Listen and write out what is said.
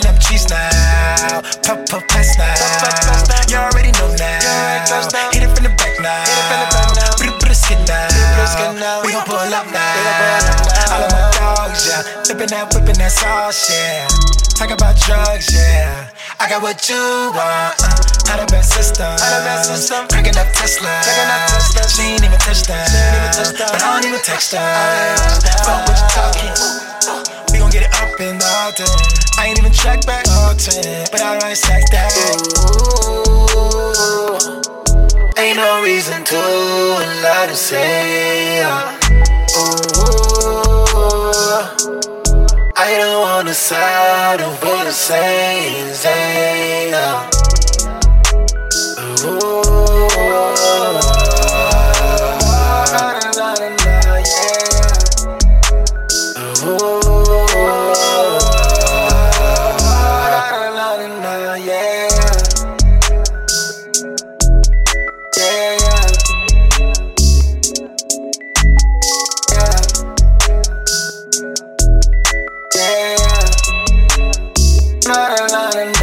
got now. yeah. I got now. you want. it from the best system. How the best system. Cracking up Tesla. Cracking up Tesla. She dogs, yeah. touched that. Whippin' that sauce, yeah. Talkin' 'bout drugs, yeah. I got what you want. I got the best system. Cracking that Tesla. She ain't even touched that. But I don't even text her. Ain't track back all but I write stack that. Ooh, ain't no reason to lie to say. Uh, ooh. I don't wanna side of what I'm not a lot